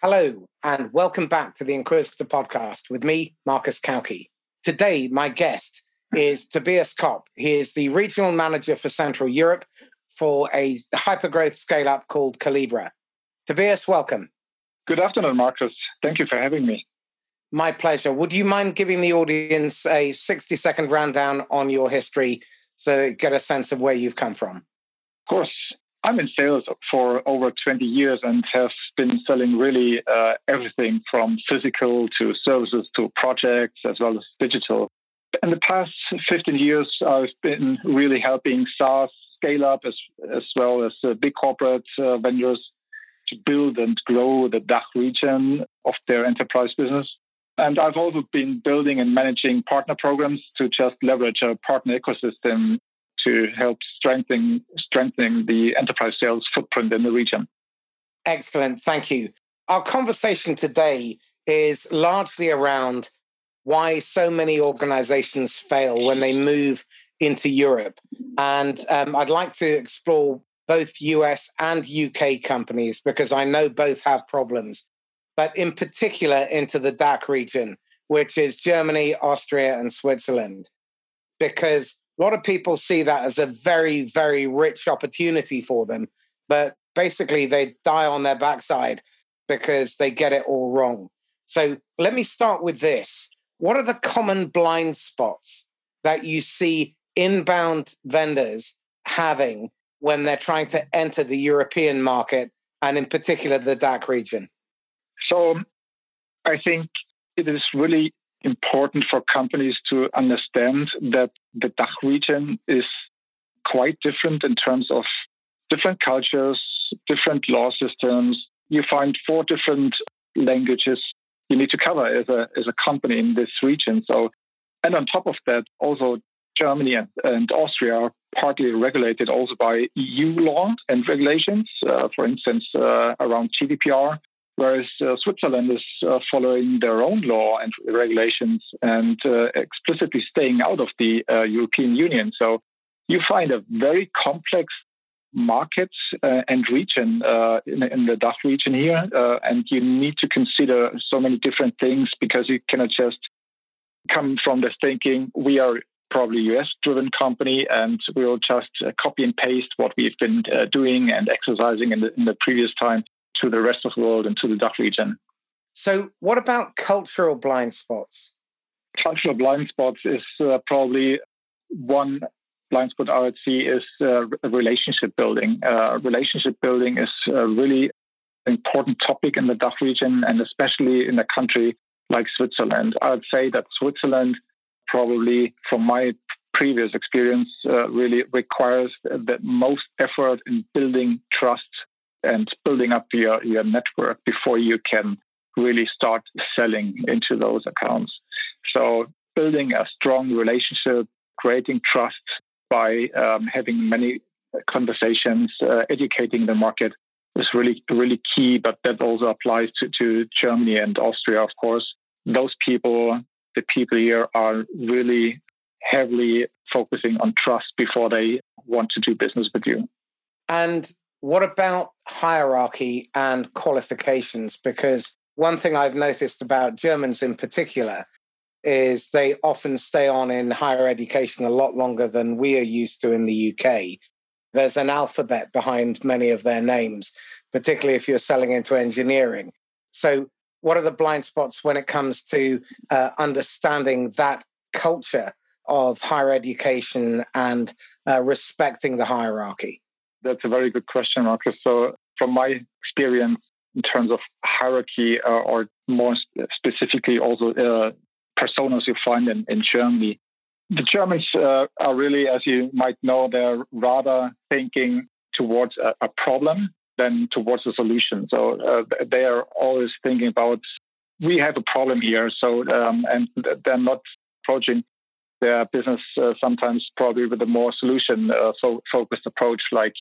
Hello, and welcome back to the Inquisitor podcast with me, Marcus Cauchi. Today, my guest is Tobias Kopp. He is the regional manager for Central Europe for a hypergrowth scale up called Calibra. Tobias, welcome. Good afternoon, Marcus. Thank you for having me. My pleasure. Would you mind giving the audience a 60 second rundown on your history so they get a sense of where you've come from? Of course. I'm in sales for over 20 years and have been selling really uh, everything from physical to services to projects as well as digital. In the past 15 years, I've been really helping SaaS scale up as, as well as uh, big corporate uh, vendors to build and grow the DACH region of their enterprise business. And I've also been building and managing partner programs to just leverage our partner ecosystem to help strengthen strengthening the enterprise sales footprint in the region. Excellent, thank you. Our conversation today is largely around why so many organizations fail when they move into Europe. And um, I'd like to explore both US and UK companies because I know both have problems, but in particular into the DACH region, which is Germany, Austria, and Switzerland. Because a lot of people see that as a very, very rich opportunity for them. But basically, they die on their backside because they get it all wrong. So let me start with this. What are the common blind spots that you see inbound vendors having when they're trying to enter the European market and, in particular, the DACH region? So I think it is really important for companies to understand that the DACH region is quite different in terms of different cultures, different law systems. You find four different languages you need to cover as a as a company in this region. So, and on top of that, also Germany and, and Austria are partly regulated also by EU law and regulations. Uh, for instance, uh, around GDPR whereas uh, Switzerland is uh, following their own law and regulations and uh, explicitly staying out of the uh, European Union. So you find a very complex market uh, and region uh, in, in, the DACH region here, and you need to consider so many different things because you cannot just come from the thinking we are probably US driven company and we'll just copy and paste what we've been doing and exercising in the, in the previous time to the rest of the world and to the DACH region. So, what about cultural blind spots? Cultural blind spots is uh, probably one blind spot I would see is uh, relationship building. Uh, relationship building is a really important topic in the DACH region and especially in a country like Switzerland. I would say that Switzerland probably, from my previous experience, uh, really requires the most effort in building trust and building up your, your network before you can really start selling into those accounts. So, building a strong relationship, creating trust by um, having many conversations, uh, educating the market is really, really key. But that also applies to, to Germany and Austria, of course. Those people, the people here, are really heavily focusing on trust before they want to do business with you. And what about hierarchy and qualifications? Because one thing I've noticed about Germans in particular is they often stay on in higher education a lot longer than we are used to in the UK. There's an alphabet behind many of their names, particularly if you're selling into engineering. So, what are the blind spots when it comes to uh, understanding that culture of higher education and uh, respecting the hierarchy? That's a very good question, Marcus. So, from my experience in terms of hierarchy, uh, or more specifically, also uh, personas you find in, in Germany, the Germans uh, are really, as you might know, they're rather thinking towards a, a problem than towards a solution. So uh, they are always thinking about we have a problem here. So um, and they're not approaching their business uh, sometimes probably with a more solution uh, focused approach like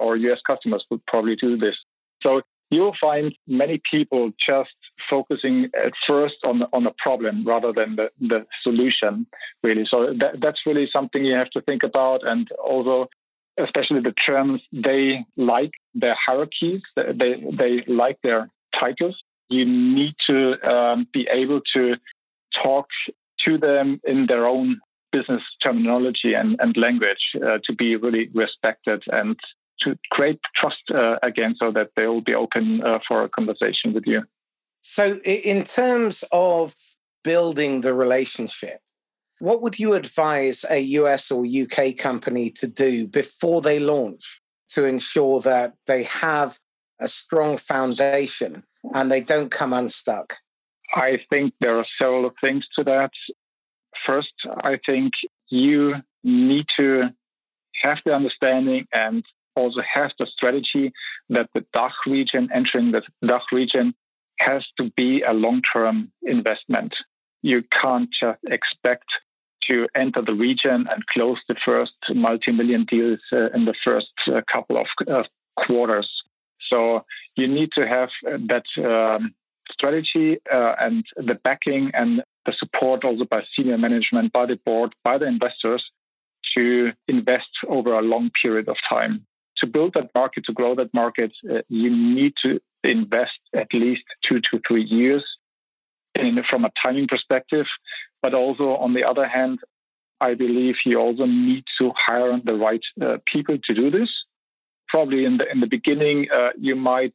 our US customers would probably do this. So you'll find many people just focusing at first on the, on the problem rather than the, the solution, really. So that, that's really something you have to think about. And also, especially the terms they like their hierarchies, they, they like their titles. you need to um, be able to talk to them in their own business terminology and, and language uh, to be really respected and to create trust uh, again so that they will be open uh, for a conversation with you. So, in terms of building the relationship, what would you advise a US or UK company to do before they launch to ensure that they have a strong foundation and they don't come unstuck? I think there are several things to that. First, I think you need to have the understanding and also have the strategy that the DACH region, entering the DACH region, has to be a long term investment. You can't just expect to enter the region and close the first multi million deals uh, in the first uh, couple of uh, quarters. So you need to have that um, strategy uh, and the backing and the support also by senior management, by the board, by the investors to invest over a long period of time. To build that market, to grow that market, uh, you need to invest at least two to three years in, from a timing perspective. But also, on the other hand, I believe you also need to hire the right uh, people to do this. Probably in the in the beginning, uh, you might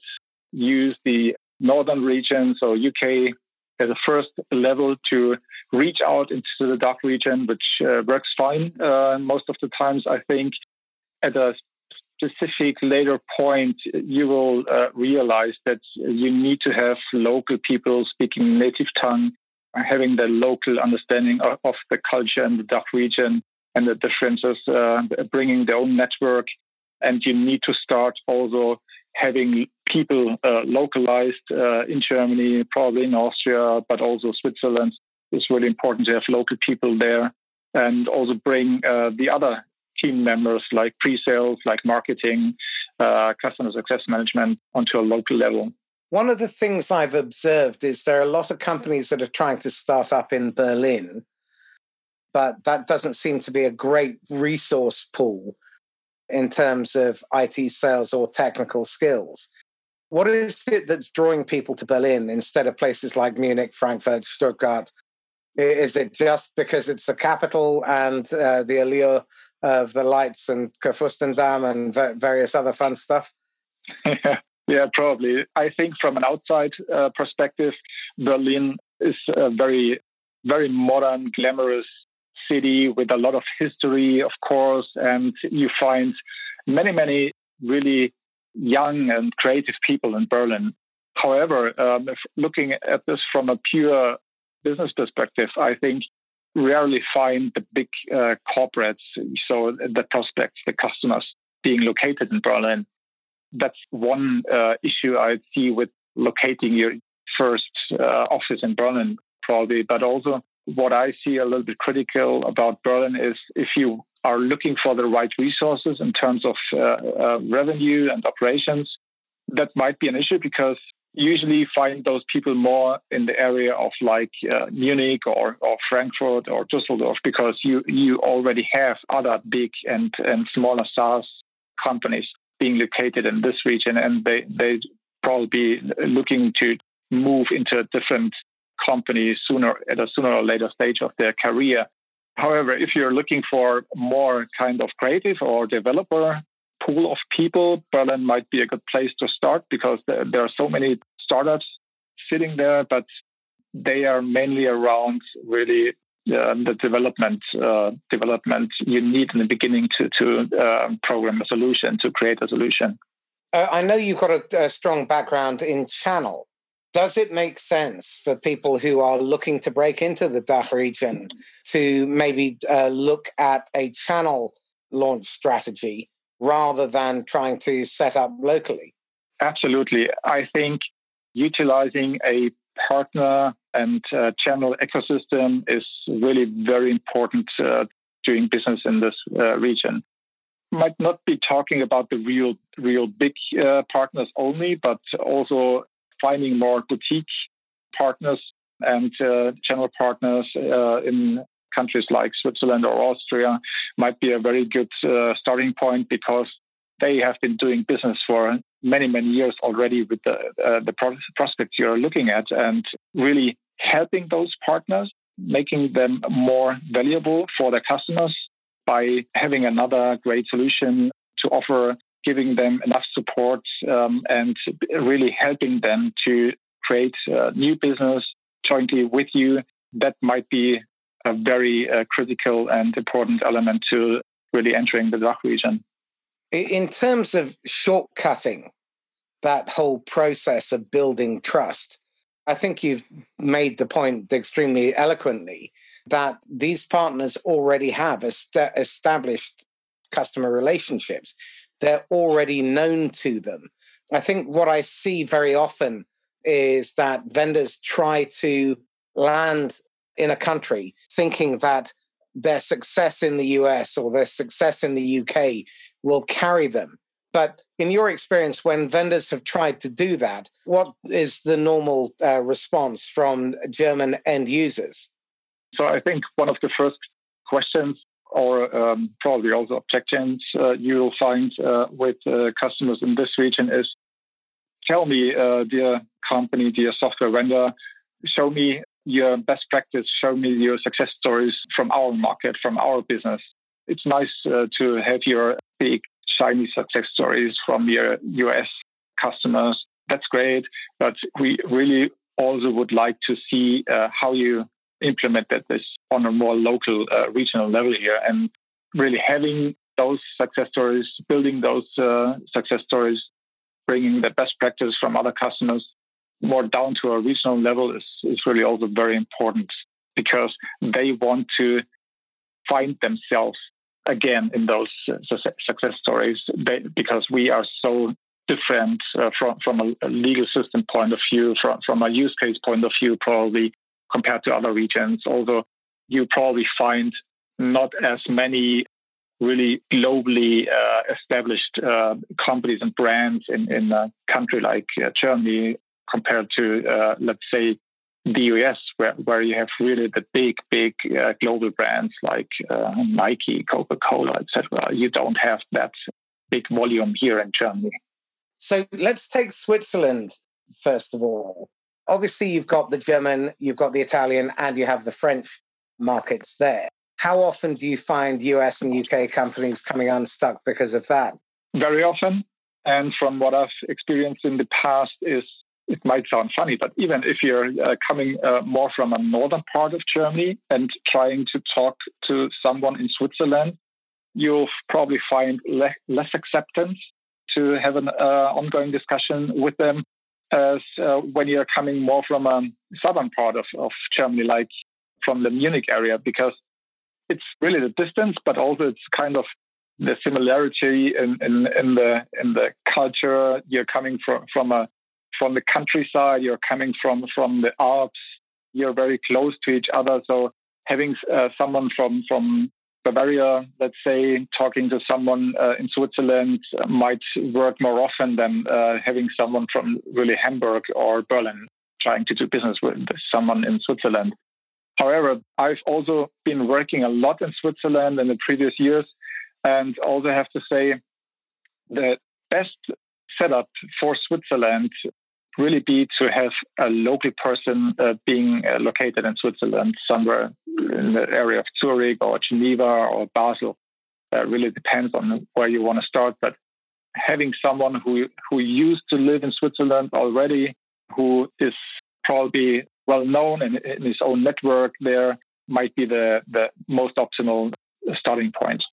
use the northern region, so UK, as a first level to reach out into the DACH region, which uh, works fine uh, most of the times. I think at a specific later point, you will uh, realize that you need to have local people speaking native tongue, having the local understanding of, of the culture in the DACH region and the differences, uh, bringing their own network. And you need to start also having people uh, localized uh, in Germany, probably in Austria, but also Switzerland. It's really important to have local people there and also bring uh, the other team members like pre-sales, like marketing, uh, customer success management onto a local level. One of the things I've observed is there are a lot of companies that are trying to start up in Berlin, but that doesn't seem to be a great resource pool in terms of IT sales or technical skills. What is it that's drawing people to Berlin instead of places like Munich, Frankfurt, Stuttgart? Is it just because it's the capital and uh, the allure of the lights and Kurfürstendamm and various other fun stuff? yeah, probably. I think from an outside uh, perspective, Berlin is a very, very modern, glamorous city with a lot of history, of course, and you find many, many really young and creative people in Berlin. However, um, looking at this from a pure business perspective, I think rarely find the big uh, corporates, so the prospects, the customers being located in Berlin. That's one uh, issue I see with locating your first uh, office in Berlin, probably, but also what I see a little bit critical about Berlin is if you are looking for the right resources in terms of uh, uh, revenue and operations, that might be an issue because usually find those people more in the area of like uh, Munich or, or Frankfurt or Düsseldorf because you you already have other big and and smaller SaaS companies being located in this region and they they probably looking to move into a different company sooner at a sooner or later stage of their career. However, if you're looking for more kind of creative or developer pool of people, Berlin might be a good place to start because there are so many startups sitting there, but they are mainly around really uh, the development uh, development you need in the beginning to to uh, program a solution to create a solution. Uh, I know you've got a, a, strong background in channel. Does it make sense for people who are looking to break into the DACH region to maybe uh, look at a channel launch strategy rather than trying to set up locally? Absolutely. I think utilizing a partner and uh, channel ecosystem is really very important uh, doing business in this uh, region. Might not be talking about the real, real big uh, partners only, but also finding more boutique partners and uh, channel partners uh, in countries like Switzerland or Austria might be a very good starting point because they have been doing business for many, many years already with the, uh, the prospects you're looking at and really helping those partners, making them more valuable for their customers by having another great solution to offer, giving them enough support, um, and really helping them to create uh, new business jointly with you. That might be a very uh, critical and important element to really entering the DACH region. In terms of shortcutting that whole process of building trust, I think you've made the point extremely eloquently that these partners already have est- established customer relationships. They're already known to them. I think what I see very often is that vendors try to land in a country thinking that their success in the US or their success in the UK will carry them. But in your experience, when vendors have tried to do that, what is the normal uh, response from German end users? So I think one of the first questions or um, probably also objections uh, you'll find uh, with uh, customers in this region is tell me, uh, dear company, dear software vendor, show me your best practice, show me your success stories from our market, from our business. It's nice uh, to have your big, shiny success stories from your US customers. That's great, but we really also would like to see uh, how you implemented this on a more local, uh, regional level here, and really having those success stories, building those uh, success stories, bringing the best practice from other customers more down to a regional level is, is really also very important because they want to find themselves again in those success stories because we are so different uh, from, from a, a, legal system point of view, from, from a use case point of view, probably compared to other regions. Although you probably find not as many really globally uh, established uh, companies and brands in, in a country like uh, Germany compared to, uh, let's say, the US, where, where you have really the big, big uh, global brands like uh, Nike, Coca Cola, etc. You don't have that big volume here in Germany. So let's take Switzerland first of all. Obviously, you've got the German, you've got the Italian, and you have the French markets there. How often do you find US and UK companies coming unstuck because of that? Very often. And from what I've experienced in the past is it might sound funny, but even if you're uh, coming uh, more from a northern part of Germany and trying to talk to someone in Switzerland, you'll probably find le- less acceptance to have an uh, ongoing discussion with them as uh, when you're coming more from a southern part of, of Germany, like from the Munich area, because it's really the distance, but also it's kind of the similarity in, in, in the in the culture. You're coming from from a from the countryside, you're coming from from the Alps, you're very close to each other. So having uh, someone from from Bavaria, let's say, talking to someone uh, in Switzerland uh, might work more often than uh, having someone from really Hamburg or Berlin trying to do business with someone in Switzerland. However, I've also been working a lot in Switzerland in the previous years, and also have to say the best setup for Switzerland really be to have a local person uh, being uh, located in Switzerland, somewhere in the area of Zurich or Geneva or Basel. Uh, really depends on where you want to start, but having someone who who used to live in Switzerland already, who is probably well known in, in his own network there, might be the the most optimal starting point.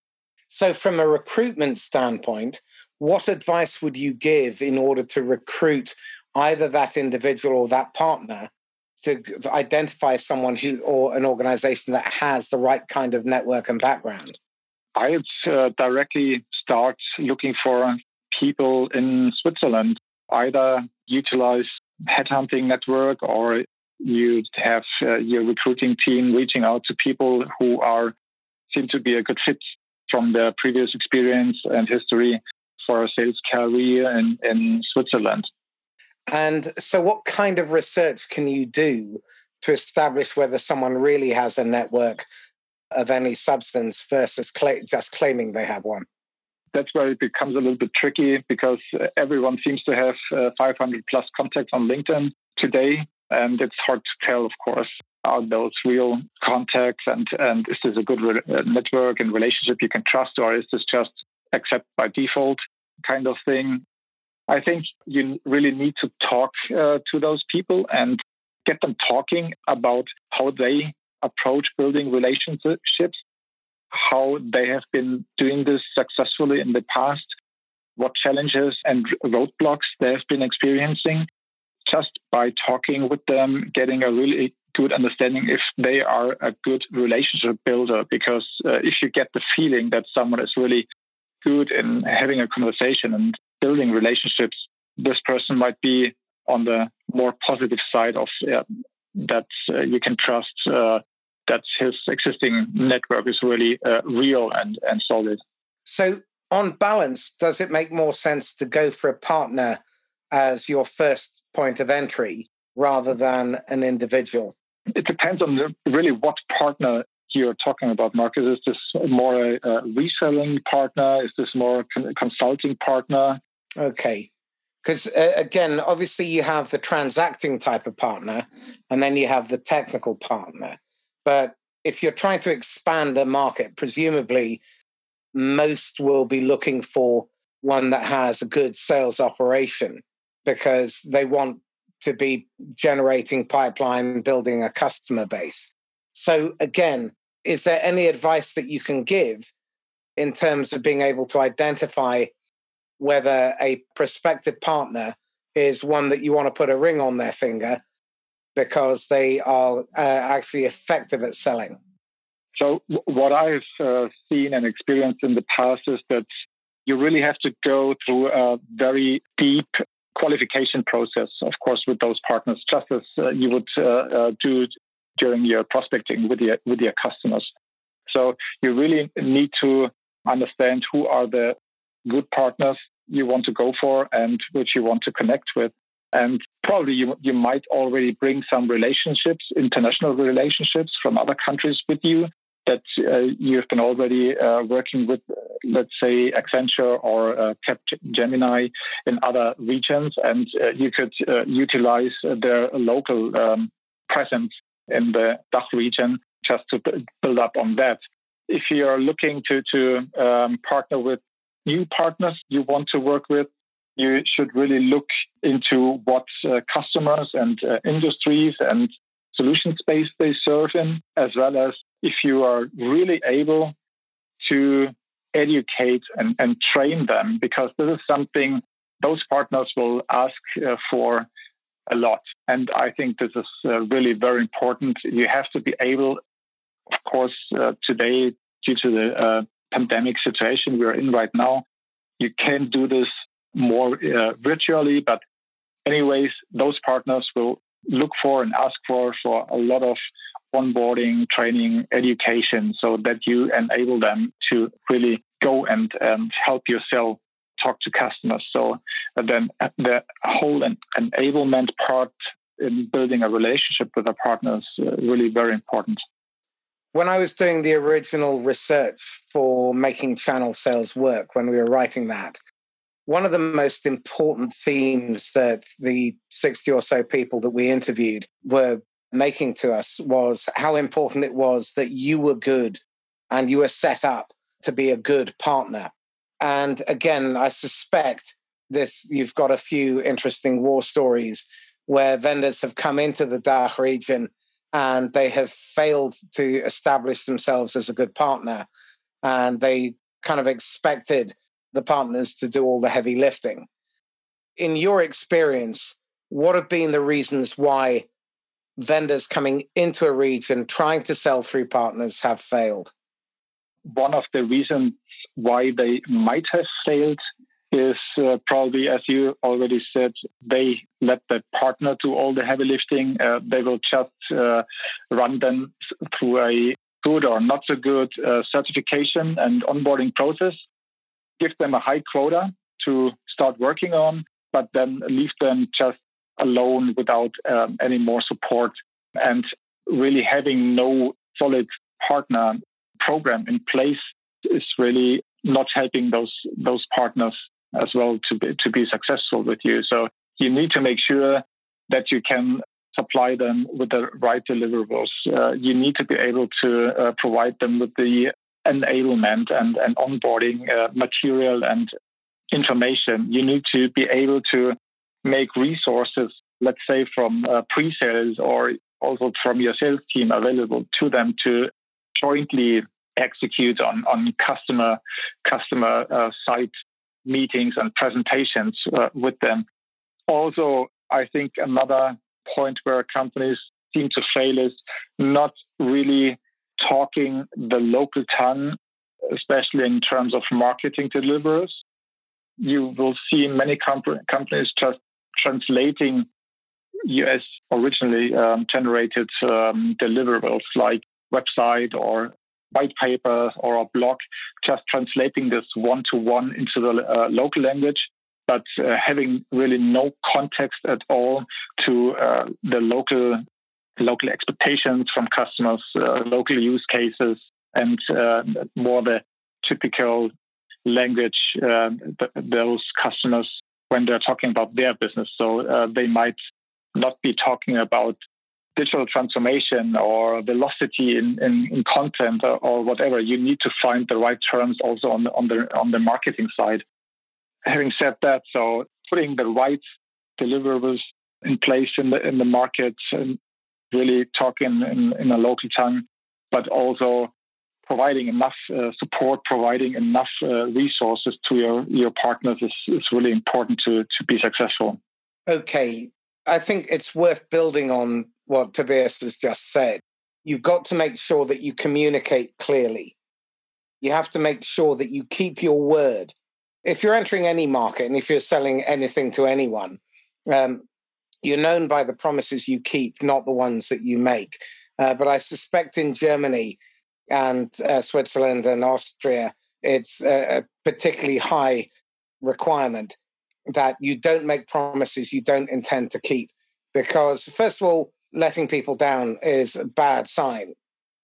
So, from a recruitment standpoint, what advice would you give in order to recruit either that individual or that partner to identify someone who or an organization that has the right kind of network and background? I uh, directly start looking for people in Switzerland, either utilize headhunting network or you have uh, your recruiting team reaching out to people who are seem to be a good fit from their previous experience and history for a sales career in, in Switzerland. And so, what kind of research can you do to establish whether someone really has a network of any substance versus cl- just claiming they have one? that's where it becomes a little bit tricky because everyone seems to have uh, 500 plus contacts on LinkedIn today. And it's hard to tell, of course, are those real contacts and, and is this a good re- uh, network and relationship you can trust, or is this just accept by default kind of thing? I think you really need to talk uh, to those people and get them talking about how they approach building relationships, how they have been doing this successfully in the past, what challenges and roadblocks they have been experiencing. Just by talking with them, getting a really good understanding if they are a good relationship builder. Because uh, if you get the feeling that someone is really good in having a conversation and building relationships, this person might be on the more positive side of uh, that uh, you can trust uh, that his existing network is really uh, real and, and solid. So, on balance, does it make more sense to go for a partner as your first point of entry rather than an individual? It depends on the, really what partner you're talking about, Marcus. Is this more a, a reselling partner? Is this more a consulting partner? Okay. Because uh, again, obviously, you have the transacting type of partner, and then you have the technical partner. But if you're trying to expand a market, presumably most will be looking for one that has a good sales operation because they want to be generating pipeline, building a customer base. So, again, is there any advice that you can give in terms of being able to identify whether a prospective partner is one that you want to put a ring on their finger because they are uh, actually effective at selling? So, what I've uh, seen and experienced in the past is that you really have to go through a very deep qualification process, of course, with those partners, just as uh, you would uh, uh, do during your prospecting with your with your customers. So you really need to understand who are the good partners you want to go for and which you want to connect with. And probably you, you might already bring some relationships, international relationships from other countries with you that uh, you've been already uh, working with, let's say, Accenture or uh, Capgemini in other regions, and uh, you could uh, utilize their local um, presence in the DACH region just to build up on that. If you are looking to, to um, partner with new partners you want to work with, you should really look into what uh, customers and uh, industries and solution space they serve in, as well as if you are really able to educate and, and train them, because this is something those partners will ask uh, for a lot. And I think this is uh, really very important. You have to be able, of course, uh, today, due to the uh, pandemic situation we're in right now, you can do this more uh, virtually. But, anyways, those partners will look for and ask for for a lot of onboarding, training, education, so that you enable them to really go and, and help yourself talk to customers. So then uh, the whole enablement part in building a relationship with a partner is uh, really very important. When I was doing the original research for making channel sales work, when we were writing that, one of the most important themes that the 60 or so people that we interviewed were making to us was how important it was that you were good and you were set up to be a good partner. And again, I suspect this you've got a few interesting war stories where vendors have come into the DACH region and they have failed to establish themselves as a good partner. And they kind of expected the partners to do all the heavy lifting. In your experience, what have been the reasons why vendors coming into a region trying to sell through partners have failed? One of the reasons why they might have failed is uh, probably, as you already said, they let the partner do all the heavy lifting. Uh, they will just uh, run them through a good or not so good uh, certification and onboarding process give them a high quota to start working on, but then leave them just alone without um, any more support and really having no solid partner program in place is really not helping those those partners as well to be, to be successful with you. So you need to make sure that you can supply them with the right deliverables. Uh, you need to be able to uh, provide them with the enablement and, and onboarding uh, material and information. You need to be able to make resources, let's say from uh, pre-sales or also from your sales team available to them to jointly execute on, on customer customer uh, site meetings and presentations uh, with them. Also, I think another point where companies seem to fail is not really talking the local tongue, especially in terms of marketing deliverers. You will see many comp- companies just translating US originally um, generated um, deliverables like website or white paper or a blog, just translating this one to one into the uh, local language, but uh, having really no context at all to uh, the local local expectations from customers, uh, local use cases, and uh, more the typical language uh, those customers when they're talking about their business. So they might not be talking about digital transformation or velocity in, in, in content or, or, whatever, you need to find the right terms also on the, on the on the marketing side. Having said that, so putting the right deliverables in place in the in the market and really talking in, in a local tongue, but also providing enough uh, support, providing enough uh, resources to your your partners is, is really important to to be successful. Okay, I think it's worth building on what Tobias has just said. You've got to make sure that you communicate clearly. You have to make sure that you keep your word. If you're entering any market and if you're selling anything to anyone, um, you're known by the promises you keep, not the ones that you make. Uh, but I suspect in Germany and uh, Switzerland and Austria, it's a, a particularly high requirement that you don't make promises you don't intend to keep. Because, first of all, letting people down is a bad sign.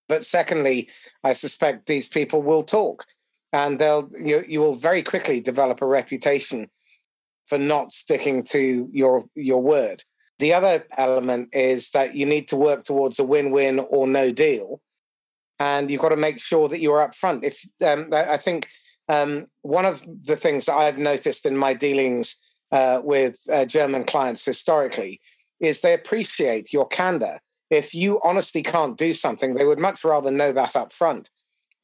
But secondly, I suspect these people will talk and they'll you, you will very quickly develop a reputation for not sticking to your your word. The other element is that you need to work towards a win-win or no deal, and you've got to make sure that you're upfront. If um, I think um, one of the things that I've noticed in my dealings uh, with uh, German clients historically is they appreciate your candor. If you honestly can't do something, they would much rather know that up front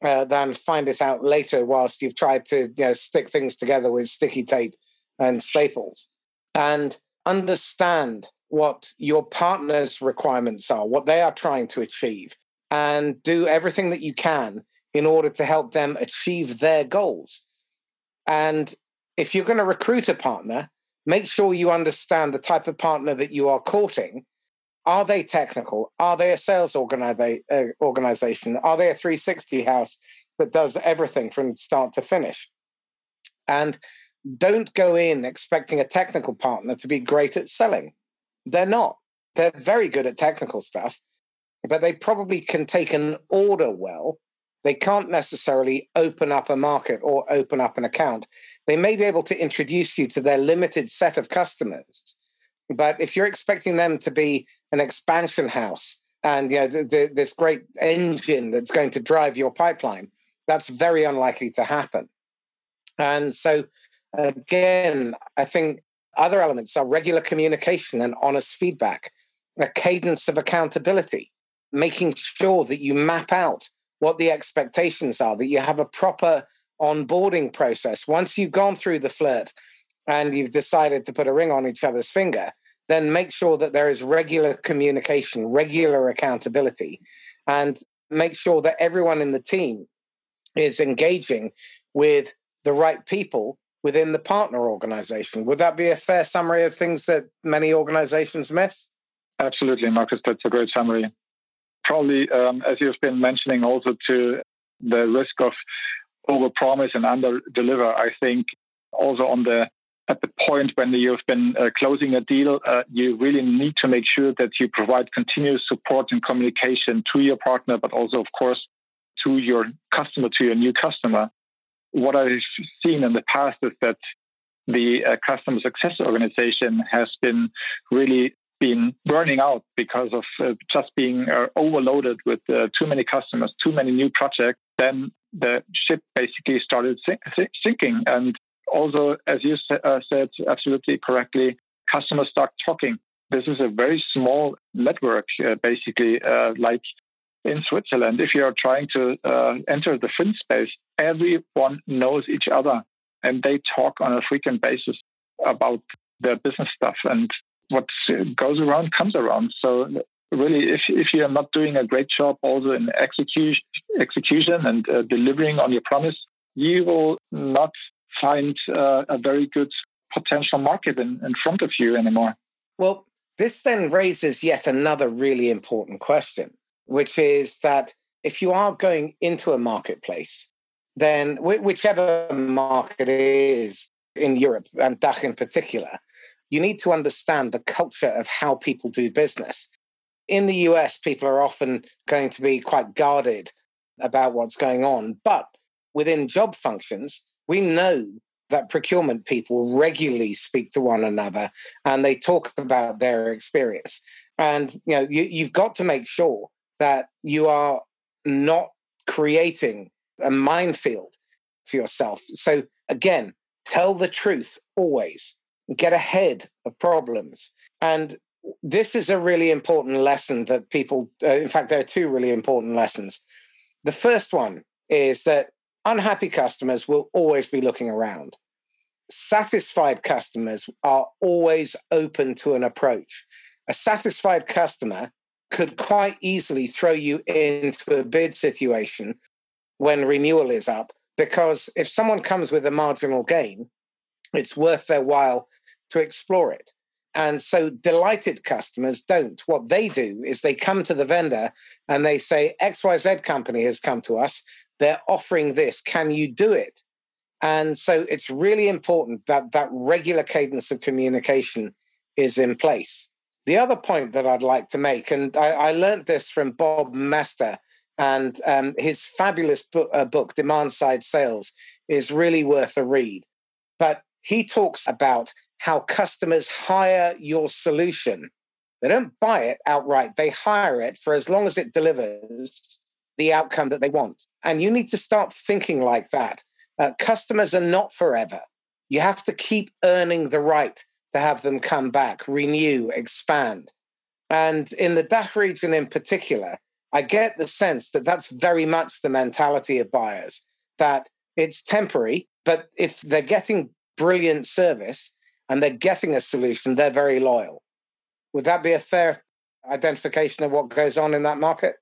uh, than find it out later whilst you've tried to you know, stick things together with sticky tape and staples. And understand what your partner's requirements are, what they are trying to achieve, and do everything that you can in order to help them achieve their goals. And if you're going to recruit a partner, make sure you understand the type of partner that you are courting. Are they technical? Are they a sales uh, organization? Are they a 360 house that does everything from start to finish? And don't go in expecting a technical partner to be great at selling. They're not. They're very good at technical stuff, but they probably can take an order well they can't necessarily open up a market or open up an account. They may be able to introduce you to their limited set of customers. But if you're expecting them to be an expansion house and you know th- th- this great engine that's going to drive your pipeline, that's very unlikely to happen. And so, again, I think other elements are regular communication and honest feedback, a cadence of accountability, making sure that you map out what the expectations are, that you have a proper onboarding process. Once you've gone through the flirt and you've decided to put a ring on each other's finger, then make sure that there is regular communication, regular accountability, and make sure that everyone in the team is engaging with the right people within the partner organization. Would that be a fair summary of things that many organizations miss? Absolutely, Marcus. That's a great summary probably, um, as you've been mentioning, also to the risk of overpromise and under-deliver. I think also on the at the point when you've been uh, closing a deal, uh, you really need to make sure that you provide continuous support and communication to your partner, but also, of course, to your customer, to your new customer. what I've seen in the past is that the uh, customer success organization has been really been burning out because of uh, just being uh, overloaded with uh, too many customers, too many new projects. Then the ship basically started sinking. And also, as you uh, said absolutely correctly, customers start talking. This is a very small network, uh, basically, uh, like in Switzerland. If you're trying to enter the fin space, everyone knows each other and they talk on a frequent basis about their business stuff and what goes around comes around. So really if, if you're not doing a great job also in execution execution and uh, delivering on your promise you will not find uh, a very good potential market in, in front of you anymore. Well this then raises yet another really important question which is that if you are going into a marketplace then whichever market is in Europe and DACH in particular, you need to understand the culture of how people do business. In the US, people are often going to be quite guarded about what's going on. But within job functions, we know that procurement people regularly speak to one another and they talk about their experience. And you know, you, you've got to make sure that you are not creating a minefield for yourself. So again, tell the truth always. Get ahead of problems. And this is a really important lesson that people, uh, in fact, there are two really important lessons. The first one is that unhappy customers will always be looking around. Satisfied customers are always open to an approach. A satisfied customer could quite easily throw you into a bid situation when renewal is up because if someone comes with a marginal gain, it's worth their while to explore it. And so delighted customers don't. What they do is they come to the vendor and they say, XYZ company has come to us. They're offering this. Can you do it? And so it's really important that that regular cadence of communication is in place. The other point that I'd like to make, and I, I learned this from Bob Moesta and um, his fabulous book, uh, book, Demand Side Sales, is really worth a read. But he talks about how customers hire your solution. They don't buy it outright, they hire it for as long as it delivers the outcome that they want. And you need to start thinking like that. Uh, customers are not forever. You have to keep earning the right to have them come back, renew, expand. And in the DACH region in particular, I get the sense that that's very much the mentality of buyers that it's temporary, but if they're getting brilliant service and they're getting a solution, they're very loyal. Would that be a fair identification of what goes on in that market?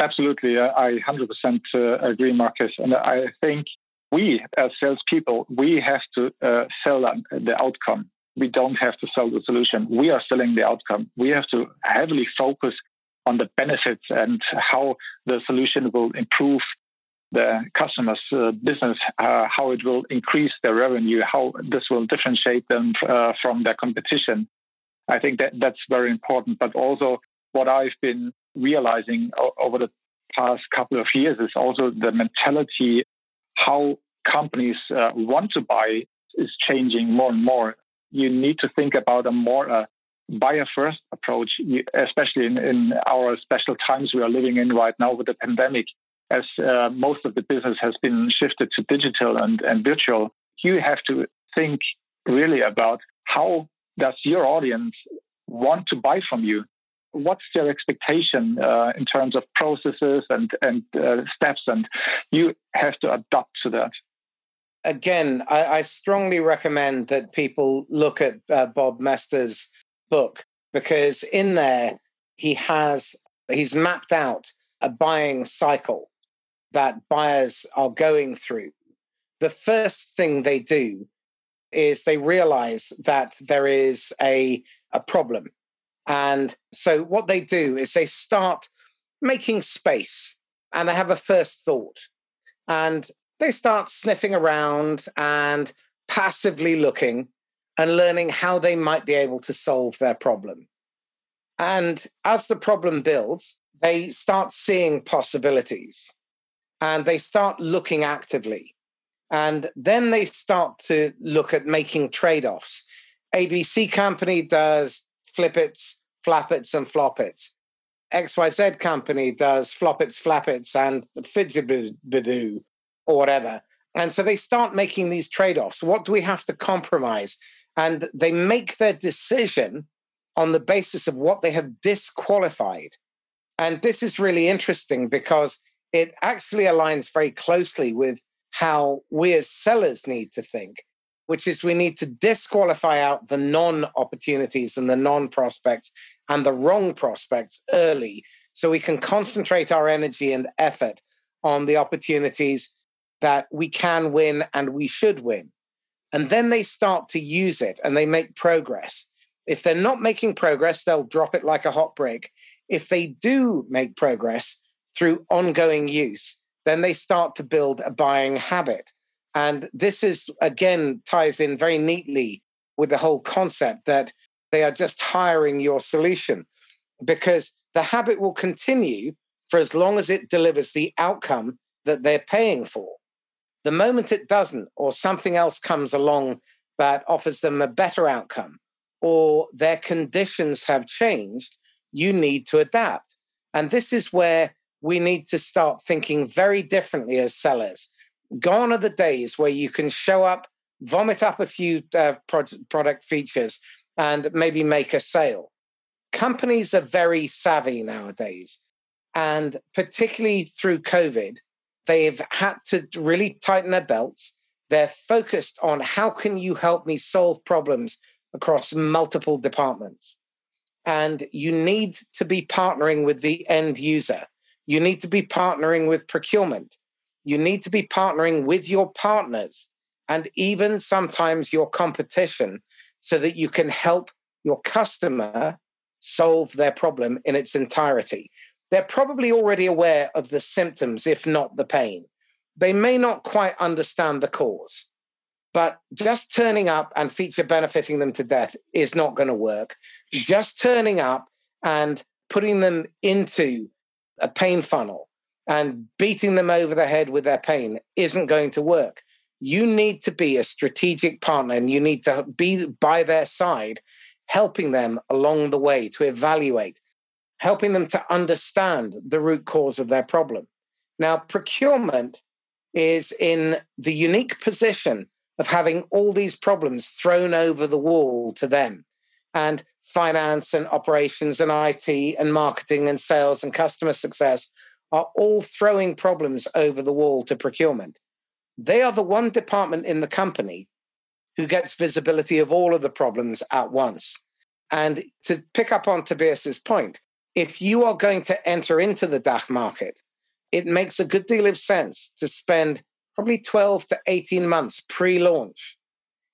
Absolutely. I 100% uh, agree, Marcus. And I think we, as salespeople, we have to uh, sell the outcome. We don't have to sell the solution. We are selling the outcome. We have to heavily focus on the benefits and how the solution will improve the customer's uh, business, uh, how it will increase their revenue, how this will differentiate them uh, from their competition. I think that that's very important. But also, what I've been realizing over the past couple of years is also the mentality how companies want to buy is changing more and more. You need to think about a more buyer first approach, especially in, in, our special times we are living in right now with the pandemic, as uh, most of the business has been shifted to digital and, and virtual, you have to think really about how does your audience want to buy from you? What's their expectation uh, in terms of processes and, and uh, steps? And you have to adapt to that again, I, I, strongly recommend that people look at uh, Bob Moesta's book because in there he has he's mapped out a buying cycle that buyers are going through. The first thing they do is they realize that there is a, a problem. And so what they do is they start making space and they have a first thought. And they start sniffing around and passively looking and learning how they might be able to solve their problem. And as the problem builds, they start seeing possibilities and they start looking actively. And then they start to look at making trade offs. ABC company does flippets, flappets, and floppets. XYZ company does floppets, flappets, and fidgetaboo or whatever. And so they start making these trade offs. What do we have to compromise? And they make their decision on the basis of what they have disqualified. And this is really interesting because it actually aligns very closely with how we as sellers need to think, which is we need to disqualify out the non opportunities and the non prospects and the wrong prospects early so we can concentrate our energy and effort on the opportunities that we can win and we should win. And then they start to use it and they make progress. If they're not making progress, they'll drop it like a hot brick. If they do make progress through ongoing use, then they start to build a buying habit. And this is, again, ties in very neatly with the whole concept that they are just hiring your solution because the habit will continue for as long as it delivers the outcome that they're paying for. The moment it doesn't, or something else comes along that offers them a better outcome, or their conditions have changed, you need to adapt. And this is where we need to start thinking very differently as sellers. Gone are the days where you can show up, vomit up a few uh, product features, and maybe make a sale. Companies are very savvy nowadays. And particularly through COVID, they've had to really tighten their belts. They're focused on how can you help me solve problems across multiple departments. And you need to be partnering with the end user. You need to be partnering with procurement. You need to be partnering with your partners and even sometimes your competition so that you can help your customer solve their problem in its entirety. They're probably already aware of the symptoms, if not the pain. They may not quite understand the cause, but just turning up and feature benefiting them to death is not going to work. Just turning up and putting them into a pain funnel and beating them over the head with their pain isn't going to work. You need to be a strategic partner and you need to be by their side, helping them along the way to evaluate, helping them to understand the root cause of their problem. Now, procurement is in the unique position of having all these problems thrown over the wall to them and finance and operations and IT and marketing and sales and customer success are all throwing problems over the wall to procurement. They are the one department in the company who gets visibility of all of the problems at once. And to pick up on Tobias's point, if you are going to enter into the DACH market, it makes a good deal of sense to spend probably 12 to 18 months pre launch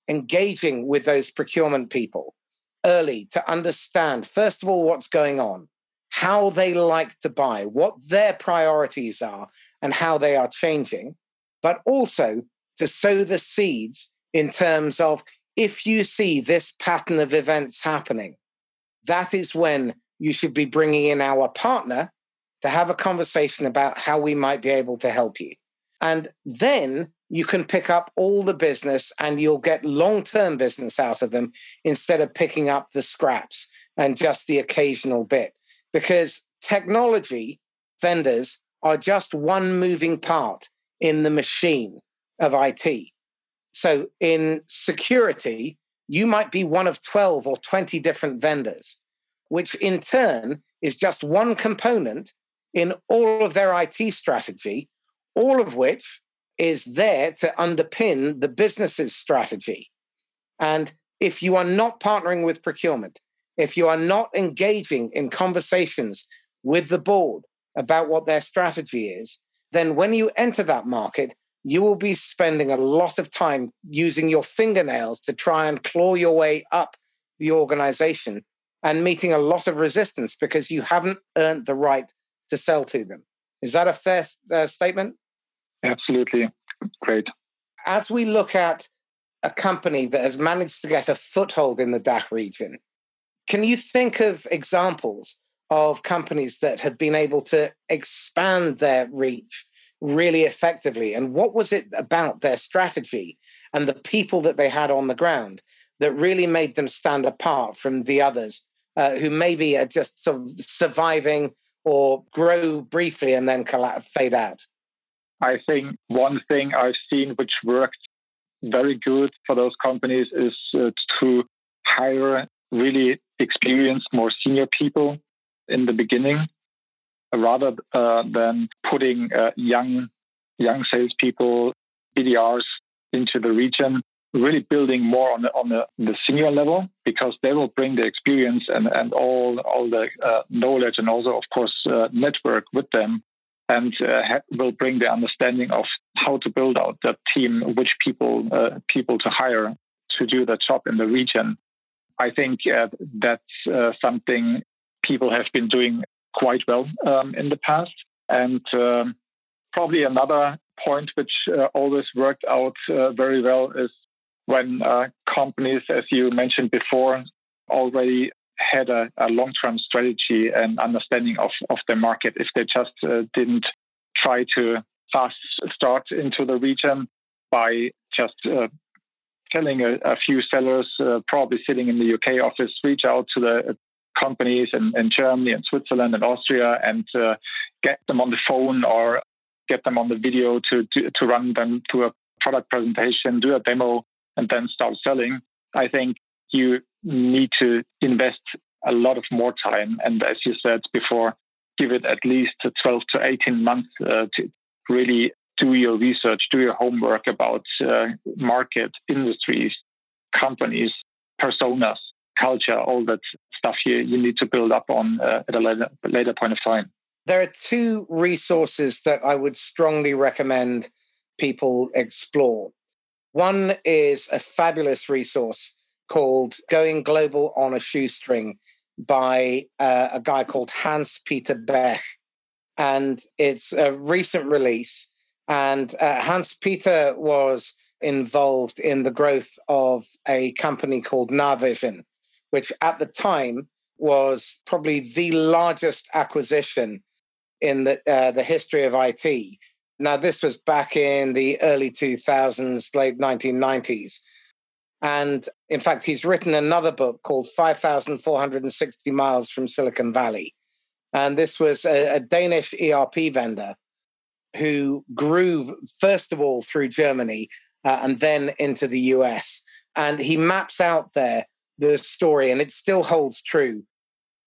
engaging with those procurement people early to understand, first of all, what's going on, how they like to buy, what their priorities are, and how they are changing, but also to sow the seeds in terms of if you see this pattern of events happening, that is when you should be bringing in our partner to have a conversation about how we might be able to help you. And then you can pick up all the business and you'll get long term business out of them instead of picking up the scraps and just the occasional bit. Because technology vendors are just one moving part in the machine of IT. So in security, you might be one of 12 or 20 different vendors, which in turn is just one component in all of their IT strategy, all of which is there to underpin the business's strategy. And if you are not partnering with procurement, if you are not engaging in conversations with the board about what their strategy is, then when you enter that market, you will be spending a lot of time using your fingernails to try and claw your way up the organization and meeting a lot of resistance because you haven't earned the right to sell to them. Is that a fair uh, statement? Absolutely. Great. As we look at a company that has managed to get a foothold in the DACH region, can you think of examples of companies that have been able to expand their reach really effectively? And what was it about their strategy and the people that they had on the ground that really made them stand apart from the others uh, who maybe are just sort of surviving or grow briefly and then fade out? I think one thing I've seen which worked very good for those companies is uh, to hire really experienced, more senior people in the beginning, rather uh, than putting uh, young young salespeople, BDRs into the region. Really building more on the on the, the senior level because they will bring the experience and, and all all the uh, knowledge and also of course uh, network with them and uh, will bring the understanding of how to build out that team, which people uh, people to hire to do the job in the region. I think uh, that's uh, something people have been doing quite well um, in the past. And um, probably another point which uh, always worked out uh, very well is when companies, as you mentioned before, already had a, a long-term strategy and understanding of, of the market. If they just uh, didn't try to fast start into the region by just uh, telling a, a, few sellers, uh, probably sitting in the UK office, reach out to the companies in, in Germany and Switzerland and Austria and uh, get them on the phone or get them on the video to, to, to run them through a product presentation, do a demo, and then start selling. I think you need to invest a lot of more time. And as you said before, give it at least 12 to 18 months uh, to really do your research, do your homework about uh, market, industries, companies, personas, culture, all that stuff you, you need to build up on uh, at a later, later point of time. There are two resources that I would strongly recommend people explore. One is a fabulous resource called Going Global on a Shoestring by uh, a guy called Hans Peter Bech. And it's a recent release. And uh, Hans Peter was involved in the growth of a company called Navision, which at the time was probably the largest acquisition in the, uh, the history of IT. Now, this was back in the early 2000s, late 1990s. And in fact, he's written another book called 5,460 Miles from Silicon Valley. And this was a, a Danish ERP vendor who grew, first of all, through Germany uh, and then into the US. And he maps out there the story, and it still holds true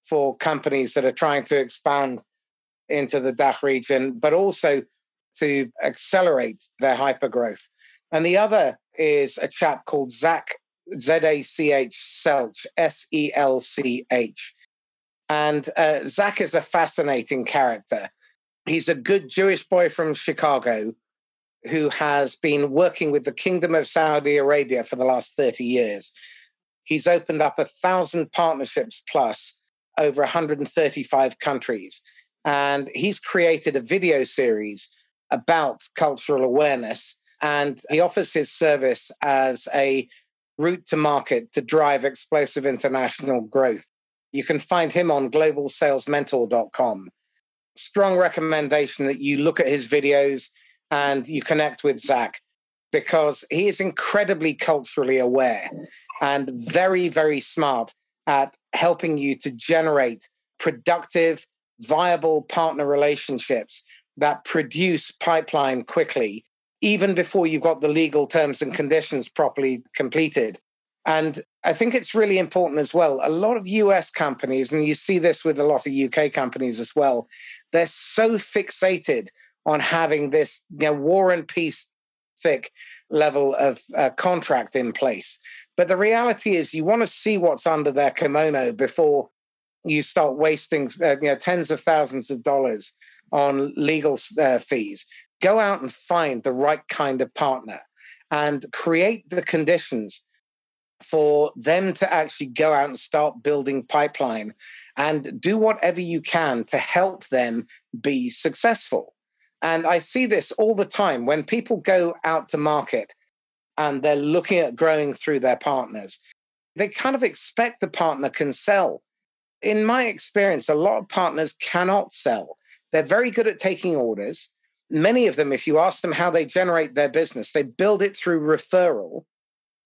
for companies that are trying to expand into the DACH region, but also to accelerate their hypergrowth. And the other is a chap called Zach, Z A C H Selch, S E L C H. And uh, Zach is a fascinating character. He's a good Jewish boy from Chicago who has been working with the Kingdom of Saudi Arabia for the last 30 years. He's opened up a thousand partnerships plus over 135 countries. And he's created a video series about cultural awareness. And he offers his service as a route to market to drive explosive international growth. You can find him on globalsalesmentor.com. Strong recommendation that you look at his videos and you connect with Zach because he is incredibly culturally aware and very, very smart at helping you to generate productive, viable partner relationships that produce pipeline quickly, even before you've got the legal terms and conditions properly completed. And I think it's really important as well. A lot of US companies, and you see this with a lot of UK companies as well, they're so fixated on having this you know, war and peace thick level of uh, contract in place. But the reality is, you want to see what's under their kimono before you start wasting uh, you know, tens of thousands of dollars on legal uh, fees. Go out and find the right kind of partner and create the conditions for them to actually go out and start building pipeline and do whatever you can to help them be successful. And I see this all the time when people go out to market and they're looking at growing through their partners. They kind of expect the partner can sell. In my experience, a lot of partners cannot sell. They're very good at taking orders. Many of them, if you ask them how they generate their business, they build it through referral,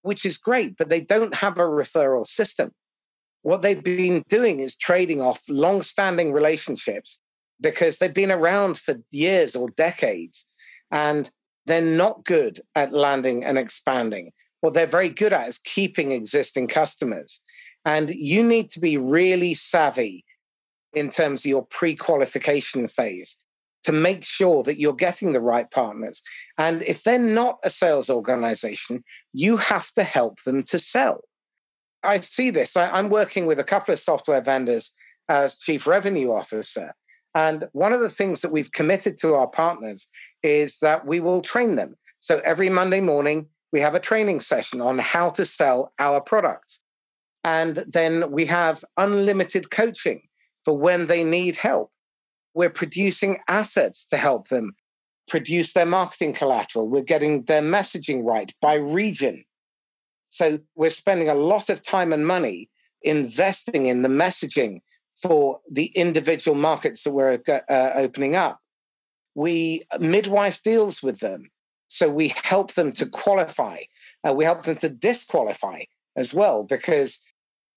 which is great, but they don't have a referral system. What they've been doing is trading off long standing relationships because they've been around for years or decades and they're not good at landing and expanding. What they're very good at is keeping existing customers. And you need to be really savvy in terms of your pre qualification phase to make sure that you're getting the right partners. And if they're not a sales organization, you have to help them to sell. I see this. I, am working with a couple of software vendors as chief revenue officer. And one of the things that we've committed to our partners is that we will train them. So every Monday morning, we have a training session on how to sell our product. And then we have unlimited coaching for when they need help. We're producing assets to help them produce their marketing collateral. We're getting their messaging right by region. So we're spending a lot of time and money investing in the messaging for the individual markets that we're uh, opening up. We midwife deals with them. So we help them to qualify. Uh, we help them to disqualify as well, because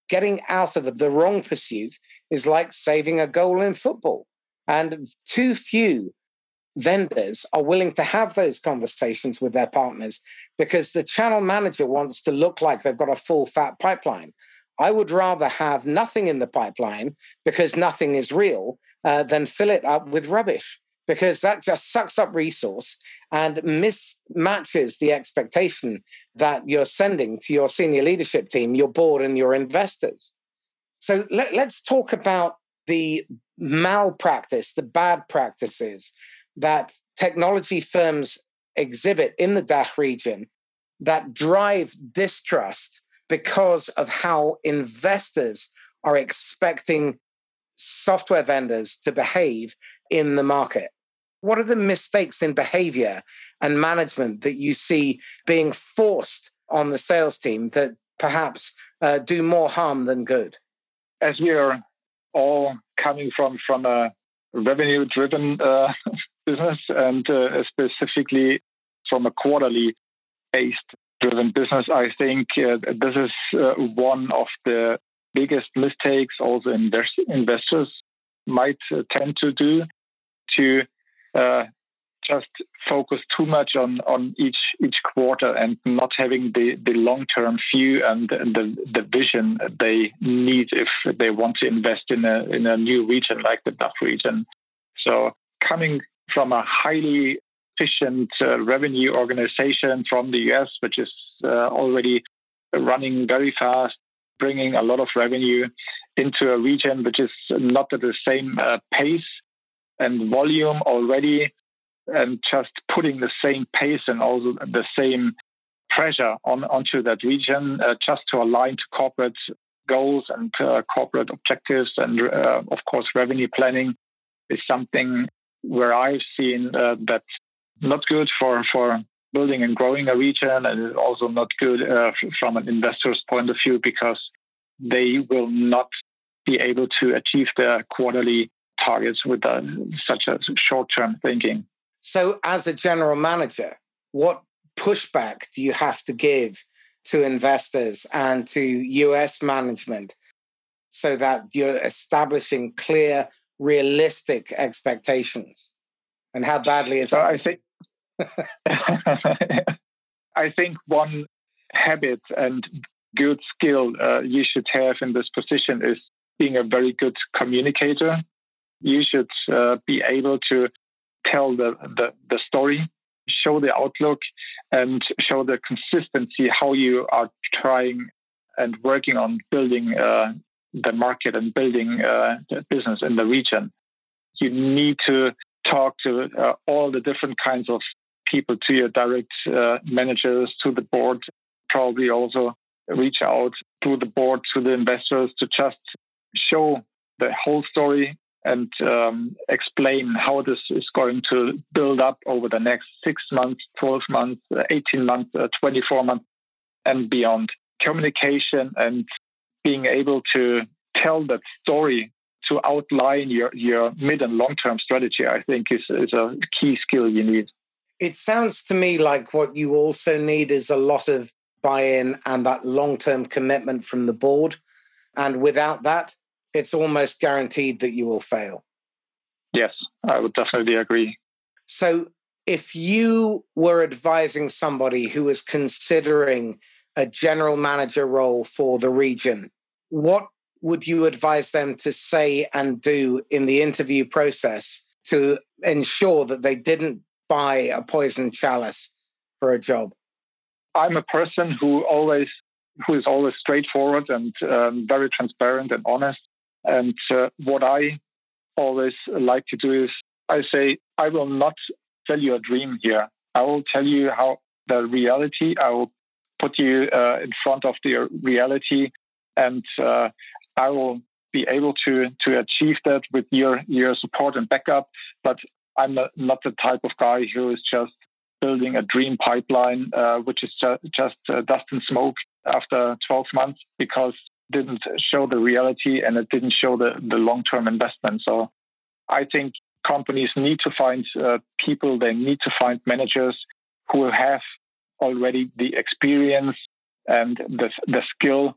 getting out of the wrong pursuit is like saving a goal in football. And too few vendors are willing to have those conversations with their partners because the channel manager wants to look like they've got a full fat pipeline. I would rather have nothing in the pipeline because nothing is real uh, than fill it up with rubbish because that just sucks up resource and mismatches the expectation that you're sending to your senior leadership team, your board, and your investors. So let, us talk about the malpractice, the bad practices that technology firms exhibit in the DACH region that drive distrust because of how investors are expecting software vendors to behave in the market. What are the mistakes in behavior and management that you see being forced on the sales team that perhaps uh, do more harm than good? As we are all coming from from a revenue driven uh, business and uh, specifically from a quarterly based driven business, I think uh, this is uh, one of the biggest mistakes also invest- investors might uh, tend to do to uh, just focus too much on on each each quarter and not having the the long term view and the the vision they need if they want to invest in a in a new region like the DACH region. So coming from a highly efficient uh, revenue organization from the US, which is uh, already running very fast, bringing a lot of revenue into a region which is not at the same uh, pace and volume already, and just putting the same pace and also the same pressure on onto that region uh, just to align to corporate goals and uh, corporate objectives and uh, of course revenue planning is something where I've seen uh, that not good for for building and growing a region and also not good uh, from an investor's point of view because they will not be able to achieve their quarterly targets with uh, such a short-term thinking. So, as a general manager, what pushback do you have to give to investors and to US management so that you're establishing clear, realistic expectations? And how badly is so that? I think I think one habit and good skill uh, you should have in this position is being a very good communicator. You should uh, be able to tell the, the, the story, show the outlook, and show the consistency how you are trying and working on building uh, the market and building uh, business in the region. You need to talk to uh, all the different kinds of people, to your direct uh, managers, to the board, probably also reach out to the board, to the investors to just show the whole story and um, explain how this is going to build up over the next six months, 12 months, 18 months, uh, 24 months, and beyond. Communication and being able to tell that story to outline your, your mid and long term strategy, I think is, is a key skill you need. It sounds to me like what you also need is a lot of buy in and that long term commitment from the board. And without that, it's almost guaranteed that you will fail. Yes, I would definitely agree. So, if you were advising somebody who was considering a general manager role for the region, what would you advise them to say and do in the interview process to ensure that they didn't buy a poison chalice for a job? I'm a person who always who is always straightforward and um, very transparent and honest. And uh, what I always like to do is I say I will not tell you a dream here. I will tell you how the reality. I will put you uh, in front of the reality, and uh, I will be able to to achieve that with your your support and backup. But I'm not, the type of guy who is just building a dream pipeline, uh, which is ju- just uh, dust and smoke after 12 months because didn't show the reality and it didn't show the, the long term investment. So I think companies need to find uh, people, they need to find managers who have already the experience and the, the skill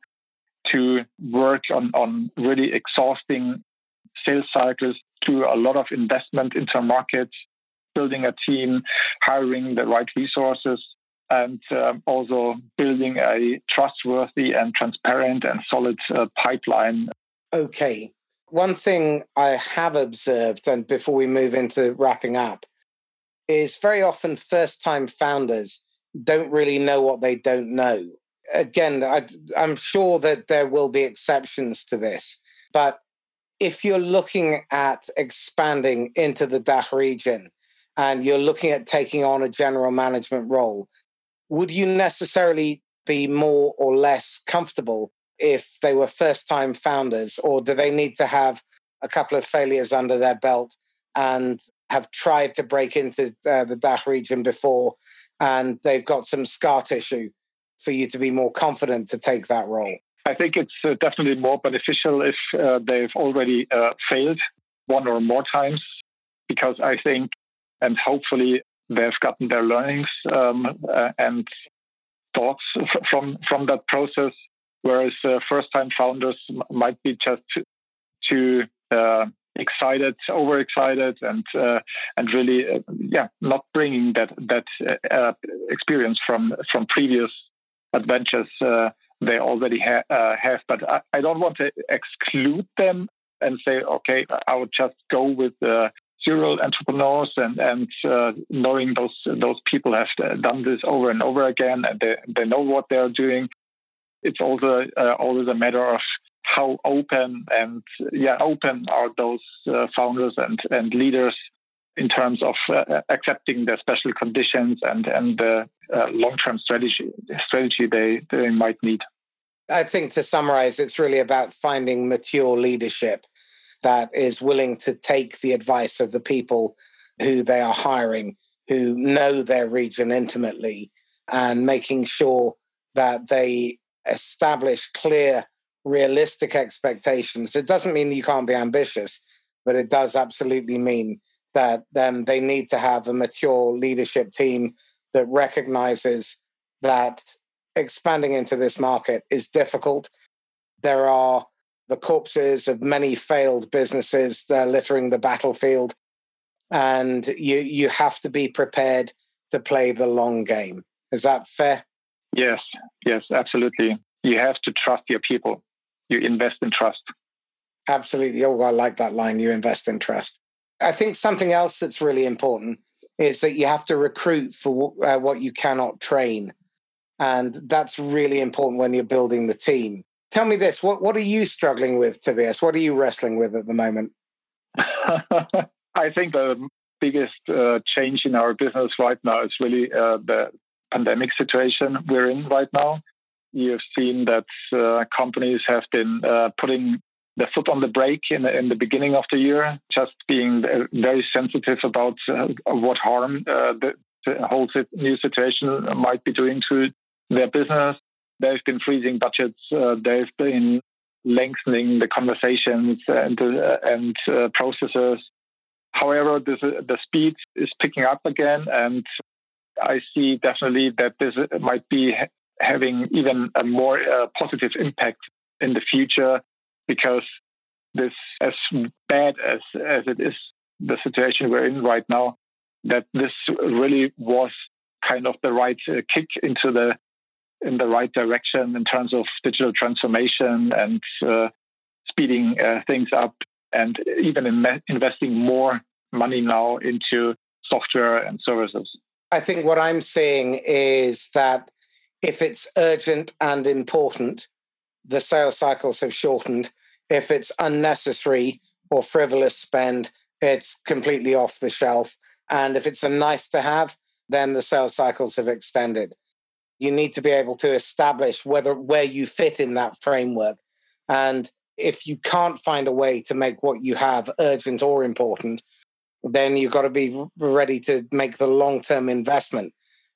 to work on, on really exhausting sales cycles, do a lot of investment into markets, building a team, hiring the right resources, and um, also building a trustworthy and transparent and solid uh, pipeline. Okay. One thing I have observed, and before we move into wrapping up, is very often first time founders don't really know what they don't know. Again, I, I'm sure that there will be exceptions to this, but if you're looking at expanding into the DACH region and you're looking at taking on a general management role, would you necessarily be more or less comfortable if they were first time founders, or do they need to have a couple of failures under their belt and have tried to break into uh, the DACH region before and they've got some scar tissue for you to be more confident to take that role? I think it's uh, definitely more beneficial if uh, they've already uh, failed one or more times, because I think, and hopefully they've gotten their learnings um, uh, and thoughts from from that process. Whereas uh, first-time founders might be just too uh, excited, overexcited, and and really, yeah, not bringing that that experience from from previous adventures they already ha- uh, have. But I, I, don't want to exclude them and say, okay, I would just go with the serial entrepreneurs and and uh, knowing those those people have done this over and over again and they they know what they're doing. It's also uh, always a matter of how open and yeah open are those uh, founders and and leaders in terms of uh, accepting the special conditions and and the uh, long-term strategy strategy they they might need. I think to summarize, it's really about finding mature leadership that is willing to take the advice of the people who they are hiring, who know their region intimately, and making sure that they establish clear, realistic expectations. It doesn't mean you can't be ambitious, but it does absolutely mean that then they need to have a mature leadership team that recognizes that expanding into this market is difficult. There are the corpses of many failed businesses are littering the battlefield, and you you have to be prepared to play the long game. Is that fair? Yes, yes, absolutely. You have to trust your people. You invest in trust. Absolutely. Oh, I like that line. You invest in trust. I think something else that's really important is that you have to recruit for uh, what you cannot train. And that's really important when you're building the team. Tell me this what, what are you struggling with, Tobias? What are you wrestling with at the moment? I think the biggest uh, change in our business right now is really uh, the pandemic situation we're in right now. You've seen that uh, companies have been uh, putting the foot on the brake in, in the beginning of the year, just being very sensitive about uh, what harm uh, the, the, whole new situation might be doing to their business. They've been freezing budgets. Uh, they've been lengthening the conversations and uh, and uh, processes. However, the speed is picking up again, and I see definitely that this might be having even a more uh, positive impact in the future because this, as bad as as it is, the situation we're in right now, that this really was kind of the right uh, kick into the in the right direction in terms of digital transformation and uh, speeding uh, things up, and even in investing more money now into software and services. I think what I'm saying is that if it's urgent and important, the sales cycles have shortened. If it's unnecessary or frivolous spend, it's completely off the shelf. And if it's a nice to have, then the sales cycles have extended. You need to be able to establish whether where you fit in that framework. And if you can't find a way to make what you have urgent or important, then you've got to be ready to make the long term investment.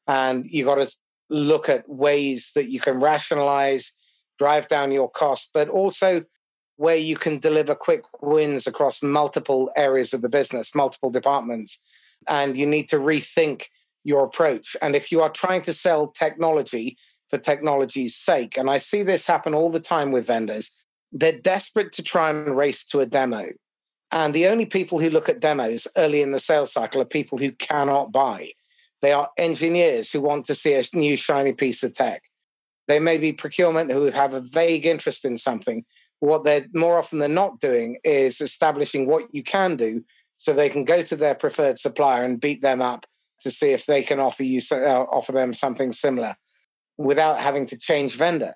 And you've got to look at ways that you can rationalize, drive down your costs, but also where you can deliver quick wins across multiple areas of the business, multiple departments. And you need to rethink your approach. And if you are trying to sell technology for technology's sake, and I see this happen all the time with vendors, they're desperate to try and race to a demo. And the only people who look at demos early in the sales cycle are people who cannot buy. They are engineers who want to see a new shiny piece of tech. They may be procurement who have a vague interest in something. What they're more often than not doing is establishing what you can do so they can go to their preferred supplier and beat them up to see if they can offer you uh, offer them something similar without having to change vendor.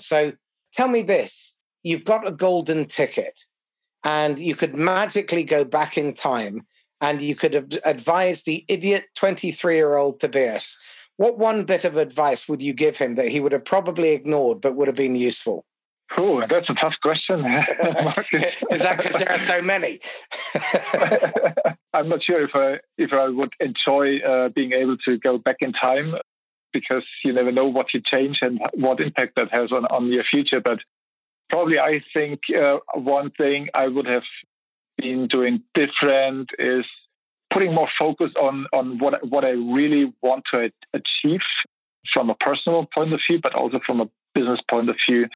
So tell me this, you've got a golden ticket and you could magically go back in time and you could advise the idiot 23 year old Tobias. What one bit of advice would you give him that he would have probably ignored but would have been useful? Oh, that's a tough question. Is that because there are so many? I'm not sure if I if I would enjoy uh, being able to go back in time because you never know what you change and what impact that has on, on your future. But probably I think uh, one thing I would have been doing different is putting more focus on on what what I really want to achieve from a personal point of view, but also from a business point of view,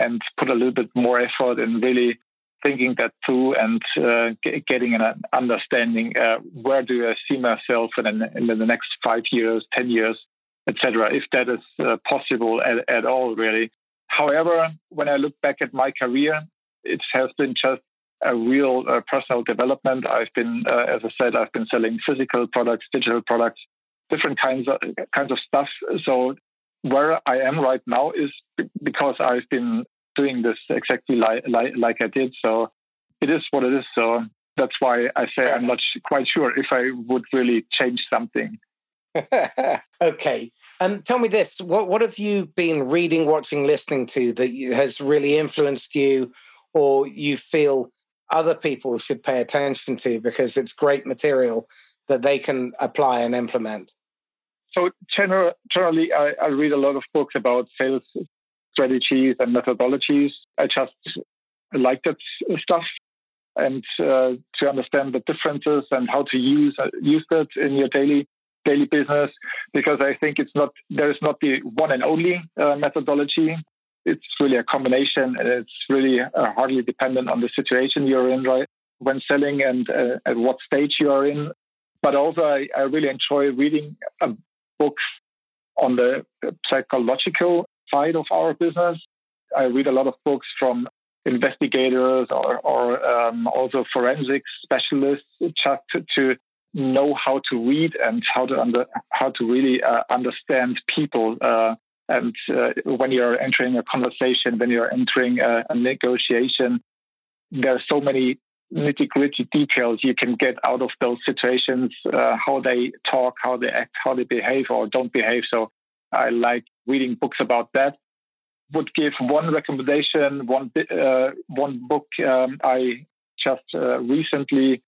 and put a little bit more effort in really thinking that through and uh, getting an understanding uh, where do I see myself in, in the next five years, ten years, etc. If that is uh, possible at, at all, really. However, when I look back at my career, it has been just a real uh, personal development. I've been, uh, as I said, I've been selling physical products, digital products, different kinds of kinds of stuff. So where I am right now is because I've been doing this exactly like, like, like I did. So it is what it is. So that's why I say I'm not quite sure if I would really change something. okay. Um, tell me this: what what have you been reading, watching, listening to that has really influenced you, or you feel other people should pay attention to because it's great material that they can apply and implement? So general, generally, I, I read a lot of books about sales strategies and methodologies. I just like that stuff and uh, to understand the differences and how to use uh, use that in your daily daily business because I think it's not there is not the one and only uh, methodology. It's really a combination, and it's really uh, hardly dependent on the situation you're in right when selling and uh, at what stage you are in. But also, I, I really enjoy reading books on the psychological side of our business. I read a lot of books from investigators or, or um, also forensics specialists just to, to, know how to read and how to under, how to really uh, understand people. Uh, and uh, when you're entering a conversation, when you're entering a, a negotiation, there are so many nitty gritty details you can get out of those situations, uh, how they talk, how they act, how they behave or don't behave. So I like reading books about that. Would give one recommendation, one uh, one book um, I just uh, recently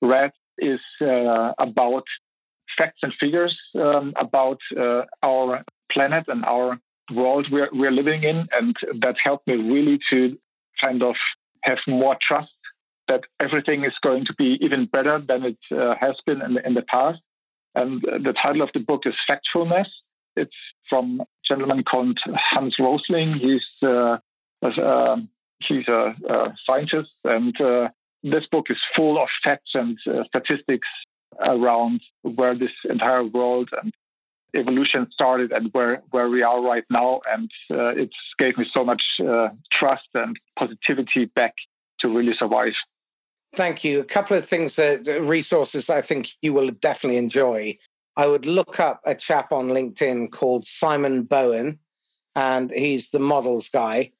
read is uh, about facts and figures um, about uh, our planet and our world we're, we're living in. And that helped me really to kind of have more trust that everything is going to be even better than it uh, has been in the, in the past. And the title of the book is Factfulness. It's from a gentleman called Hans Rosling. He's uh, uh, he's a, a, scientist, and uh, this book is full of facts and uh, statistics around where this entire world and evolution started and where, where we are right now. And uh, it gave me so much uh, trust and positivity back to really survive. Thank you. A couple of things, uh, resources I think you will definitely enjoy. I would look up a chap on LinkedIn called Simon Bowen, and he's the models guy,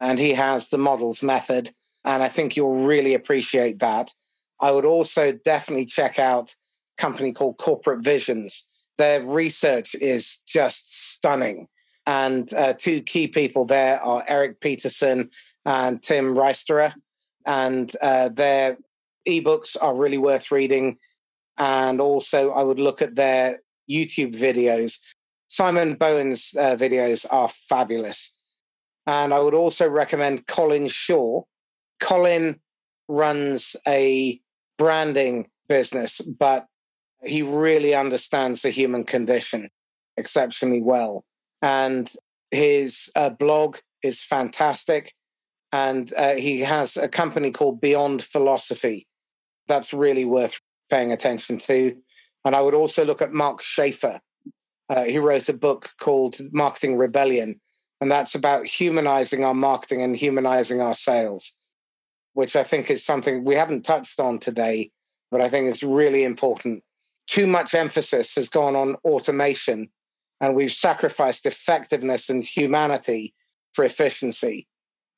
and he has the models method. And I think you'll really appreciate that. I would also definitely check out a company called Corporate Visions. Their research is just stunning. And uh, two key people there are Erik Peterson and Tim Riesterer and uh, their ebooks are really worth reading. And also, I would look at their YouTube videos. Simon Bowen's uh, videos are fabulous. And I would also recommend Colin Shaw. Colin runs a branding business, but he really understands the human condition exceptionally well. And his uh, blog is fantastic and uh, he has a company called Beyond Philosophy. That's really worth paying attention to. And I would also look at Mark Schaefer. Uh, he wrote a book called Marketing Rebellion, and that's about humanizing our marketing and humanizing our sales, which I think is something we haven't touched on today, but I think it's really important. Too much emphasis has gone on automation, and we've sacrificed effectiveness and humanity for efficiency.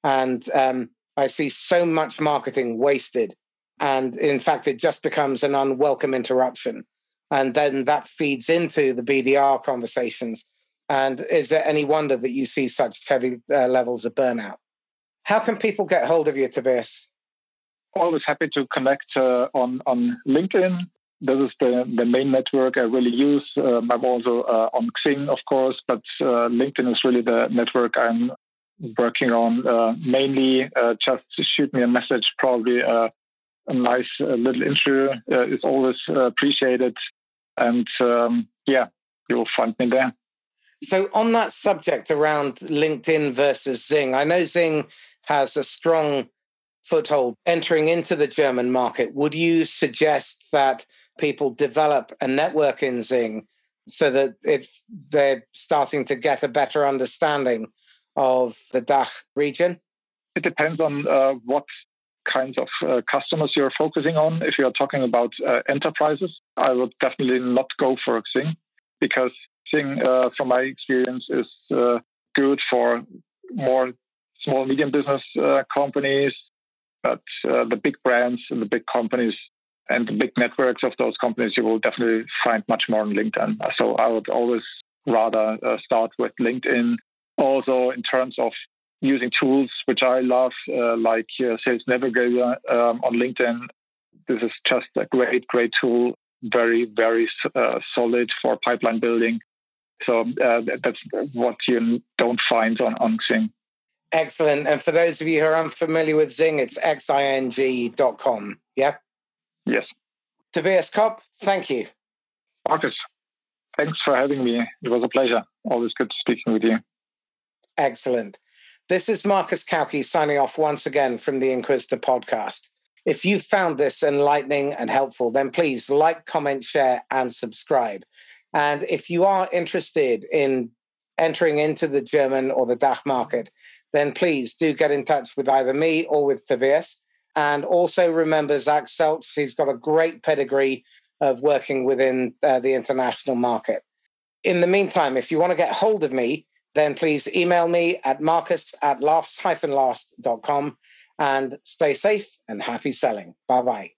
And um, I see so much marketing wasted. And in fact, it just becomes an unwelcome interruption. And then that feeds into the BDR conversations. And is there any wonder that you see such heavy uh, levels of burnout? How can people get hold of you, Tobias? Always happy to connect uh, on, on LinkedIn. This is the, the main network I really use. Um, I'm also uh, on Xing, of course, but uh, LinkedIn is really the network I'm working on. Uh, mainly, uh, just shoot me a message. Probably uh, a nice uh, little intro uh, is always appreciated. And um, yeah, you'll find me there. So, on that subject around LinkedIn versus Xing I know Xing has a strong foothold entering into the German market. Would you suggest that people develop a network in Xing so that it's they're starting to get a better understanding of the DACH region? It depends on uh, what kinds of uh, customers you're focusing on. If you're talking about uh, enterprises, I would definitely not go for Xing because Xing, uh, from my experience, is uh, good for more small, medium business uh, companies. But the big brands and the big companies and the big networks of those companies, you will definitely find much more on LinkedIn. So I would always rather start with LinkedIn also in terms of using tools which I love, uh, like uh, Sales Navigator um, on LinkedIn. This is just a great, great tool, very, very uh, solid for pipeline building. So uh, that's what you don't find on, on Xing. Excellent. And for those of you who are unfamiliar with Xing, it's xing.com. Yeah? Yes. Tobias Kopp, thank you. Marcus, thanks for having me. It was a pleasure. Always good speaking with you. Excellent. This is Marcus Cauchi signing off once again from the Inquisitor podcast. If you found this enlightening and helpful, then please like, comment, share, and subscribe. And if you are interested in entering into the German or the DACH market, then please do get in touch with either me or with Tobias. And also remember Zach Selch, he's got a great pedigree of working within uh, the international market. In the meantime, if you want to get hold of me, then please email me at marcus at laughs-last.com and stay safe and happy selling. Bye bye.